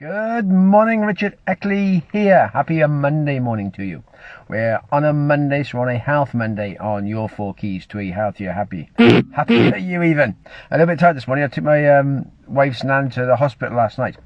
Good morning, Richard Eckley here. Happy Monday morning to you. We're on a Monday, so we're on a health Monday on your four keys to a healthier, happy. happy you even. A little bit tired this morning. I took my um, wife's nan to the hospital last night.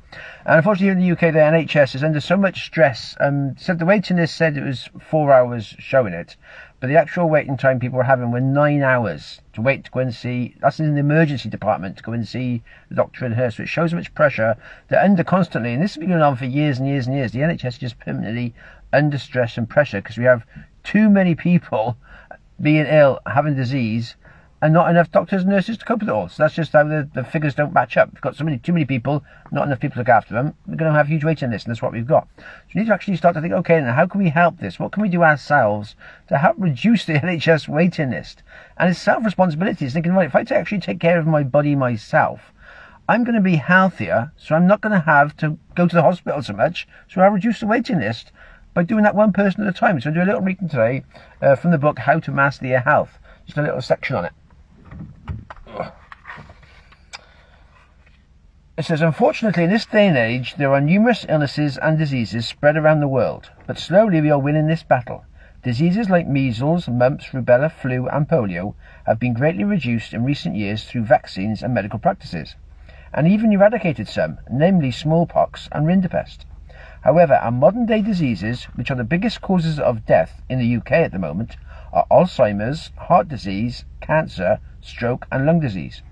And unfortunately, in the UK, the NHS is under so much stress. Um, said the waiting list said it was four hours showing it, but the actual waiting time people were having were nine hours to wait to go and see. That's in the emergency department to go and see the doctor and her. So it shows how much pressure they're under constantly. And this has been going on for years and years and years. The NHS is just permanently under stress and pressure because we have too many people being ill, having disease, and not enough doctors and nurses to cope with it all. So that's just how the, the figures don't match up. We've got so many, too many people, not enough people to look after them. We're going to have huge waiting lists, and that's what we've got. So we need to actually start to think, okay, now how can we help this? What can we do ourselves to help reduce the NHS waiting list? And it's self-responsibility. It's thinking, right, if I actually take care of my body myself, I'm going to be healthier, so I'm not going to have to go to the hospital so much, so I'll reduce the waiting list by doing that one person at a time. So I'll do a little reading today uh, from the book How to Master Your Health. Just a little section on it. It says, unfortunately, in this day and age, there are numerous illnesses and diseases spread around the world, but slowly we are winning this battle. Diseases like measles, mumps, rubella, flu, and polio have been greatly reduced in recent years through vaccines and medical practices, and even eradicated some, namely smallpox and rinderpest. However, our modern day diseases, which are the biggest causes of death in the UK at the moment, are Alzheimer's, heart disease, cancer, stroke, and lung disease.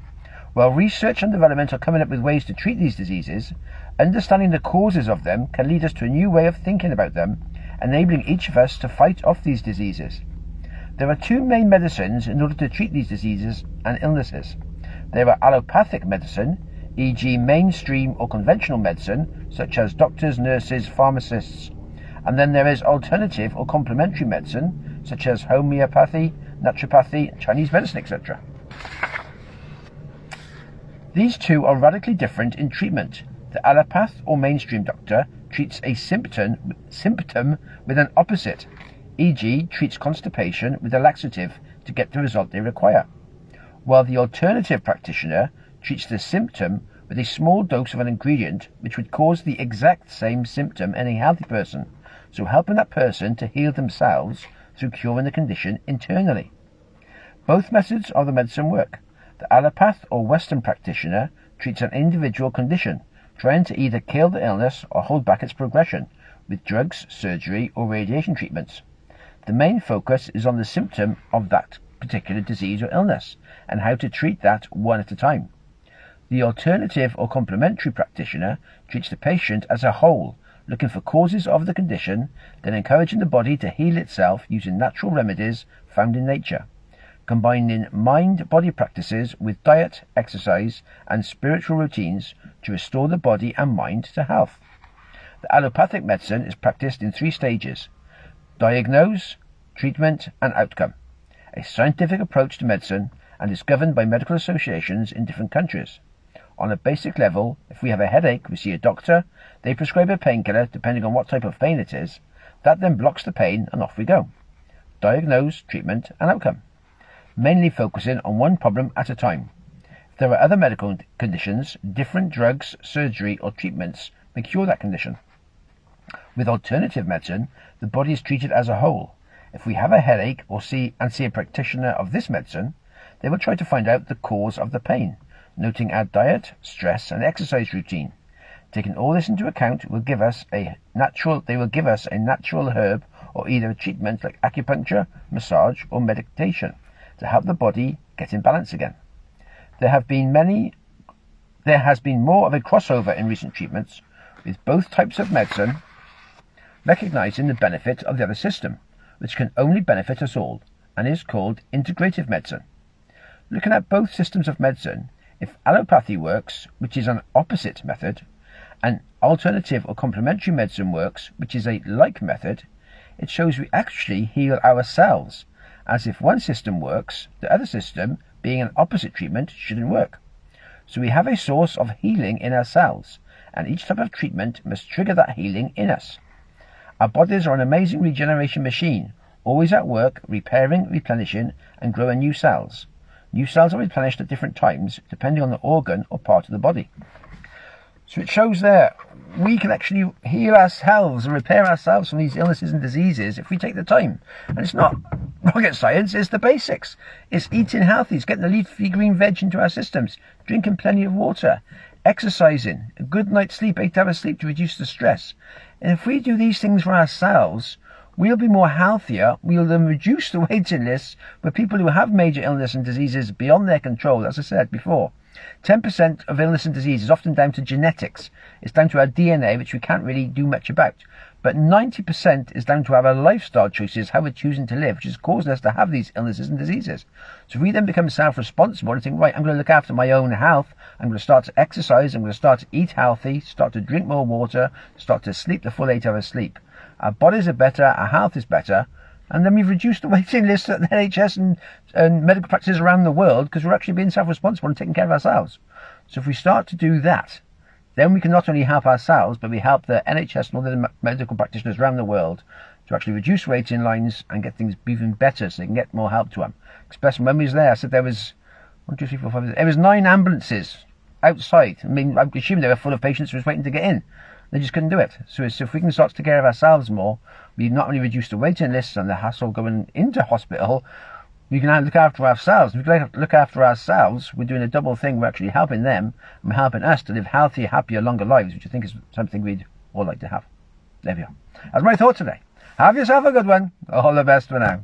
While research and development are coming up with ways to treat these diseases, understanding the causes of them can lead us to a new way of thinking about them, enabling each of us to fight off these diseases. There are two main medicines in order to treat these diseases and illnesses. There are allopathic medicine, e.g., mainstream or conventional medicine, such as doctors, nurses, pharmacists, and then there is alternative or complementary medicine, such as homeopathy, naturopathy, Chinese medicine, etc. These two are radically different in treatment. The allopath or mainstream doctor treats a symptom, symptom with an opposite, e.g., treats constipation with a laxative to get the result they require, while the alternative practitioner treats the symptom with a small dose of an ingredient which would cause the exact same symptom in a healthy person, so helping that person to heal themselves through curing the condition internally. Both methods of the medicine work. The allopath or Western practitioner treats an individual condition, trying to either kill the illness or hold back its progression with drugs, surgery, or radiation treatments. The main focus is on the symptom of that particular disease or illness and how to treat that one at a time. The alternative or complementary practitioner treats the patient as a whole, looking for causes of the condition, then encouraging the body to heal itself using natural remedies found in nature combining mind body practices with diet, exercise, and spiritual routines to restore the body and mind to health. The allopathic medicine is practiced in three stages diagnose, treatment, and outcome. A scientific approach to medicine and is governed by medical associations in different countries. On a basic level, if we have a headache, we see a doctor, they prescribe a painkiller depending on what type of pain it is. That then blocks the pain and off we go. Diagnose, treatment, and outcome mainly focusing on one problem at a time. If there are other medical conditions, different drugs, surgery, or treatments may cure that condition. With alternative medicine, the body is treated as a whole. If we have a headache or see and see a practitioner of this medicine, they will try to find out the cause of the pain, noting our diet, stress, and exercise routine. Taking all this into account will give us a natural they will give us a natural herb or either a treatment like acupuncture, massage, or meditation to help the body get in balance again. There have been many there has been more of a crossover in recent treatments with both types of medicine recognizing the benefit of the other system, which can only benefit us all, and is called integrative medicine. Looking at both systems of medicine, if allopathy works, which is an opposite method, and alternative or complementary medicine works, which is a like method, it shows we actually heal ourselves as if one system works, the other system, being an opposite treatment, shouldn't work. So we have a source of healing in ourselves, and each type of treatment must trigger that healing in us. Our bodies are an amazing regeneration machine, always at work, repairing, replenishing, and growing new cells. New cells are replenished at different times, depending on the organ or part of the body. So it shows there we can actually heal ourselves and repair ourselves from these illnesses and diseases if we take the time. And it's not rocket science, it's the basics. It's eating healthy, it's getting the leafy green veg into our systems, drinking plenty of water, exercising, a good night's sleep, eight hours sleep to reduce the stress. And if we do these things for ourselves, we'll be more healthier. We'll then reduce the waiting lists for people who have major illness and diseases beyond their control, as I said before. 10% of illness and disease is often down to genetics. It's down to our DNA, which we can't really do much about. But 90% is down to our lifestyle choices, how we're choosing to live, which is causing us to have these illnesses and diseases. So we then become self-responsible and think, right, I'm going to look after my own health, I'm going to start to exercise, I'm going to start to eat healthy, start to drink more water, start to sleep the full eight hours sleep. Our bodies are better, our health is better, and then we've reduced the waiting list at the NHS and, and medical practices around the world because we're actually being self-responsible and taking care of ourselves. So if we start to do that, then we can not only help ourselves, but we help the NHS and all the medical practitioners around the world to actually reduce waiting lines and get things even better so they can get more help to them. Especially when we was there, I said there was one, two, three, four, five. There was nine ambulances outside. I mean, I'm assuming they were full of patients who was waiting to get in. They just couldn't do it. So, so if we can start to take care of ourselves more, we not only reduce the waiting lists and the hassle going into hospital, we can look after ourselves. If we look after ourselves, we're doing a double thing. We're actually helping them and helping us to live healthier, happier, longer lives, which I think is something we'd all like to have. There we are. That's my thought today. Have yourself a good one. All the best for now.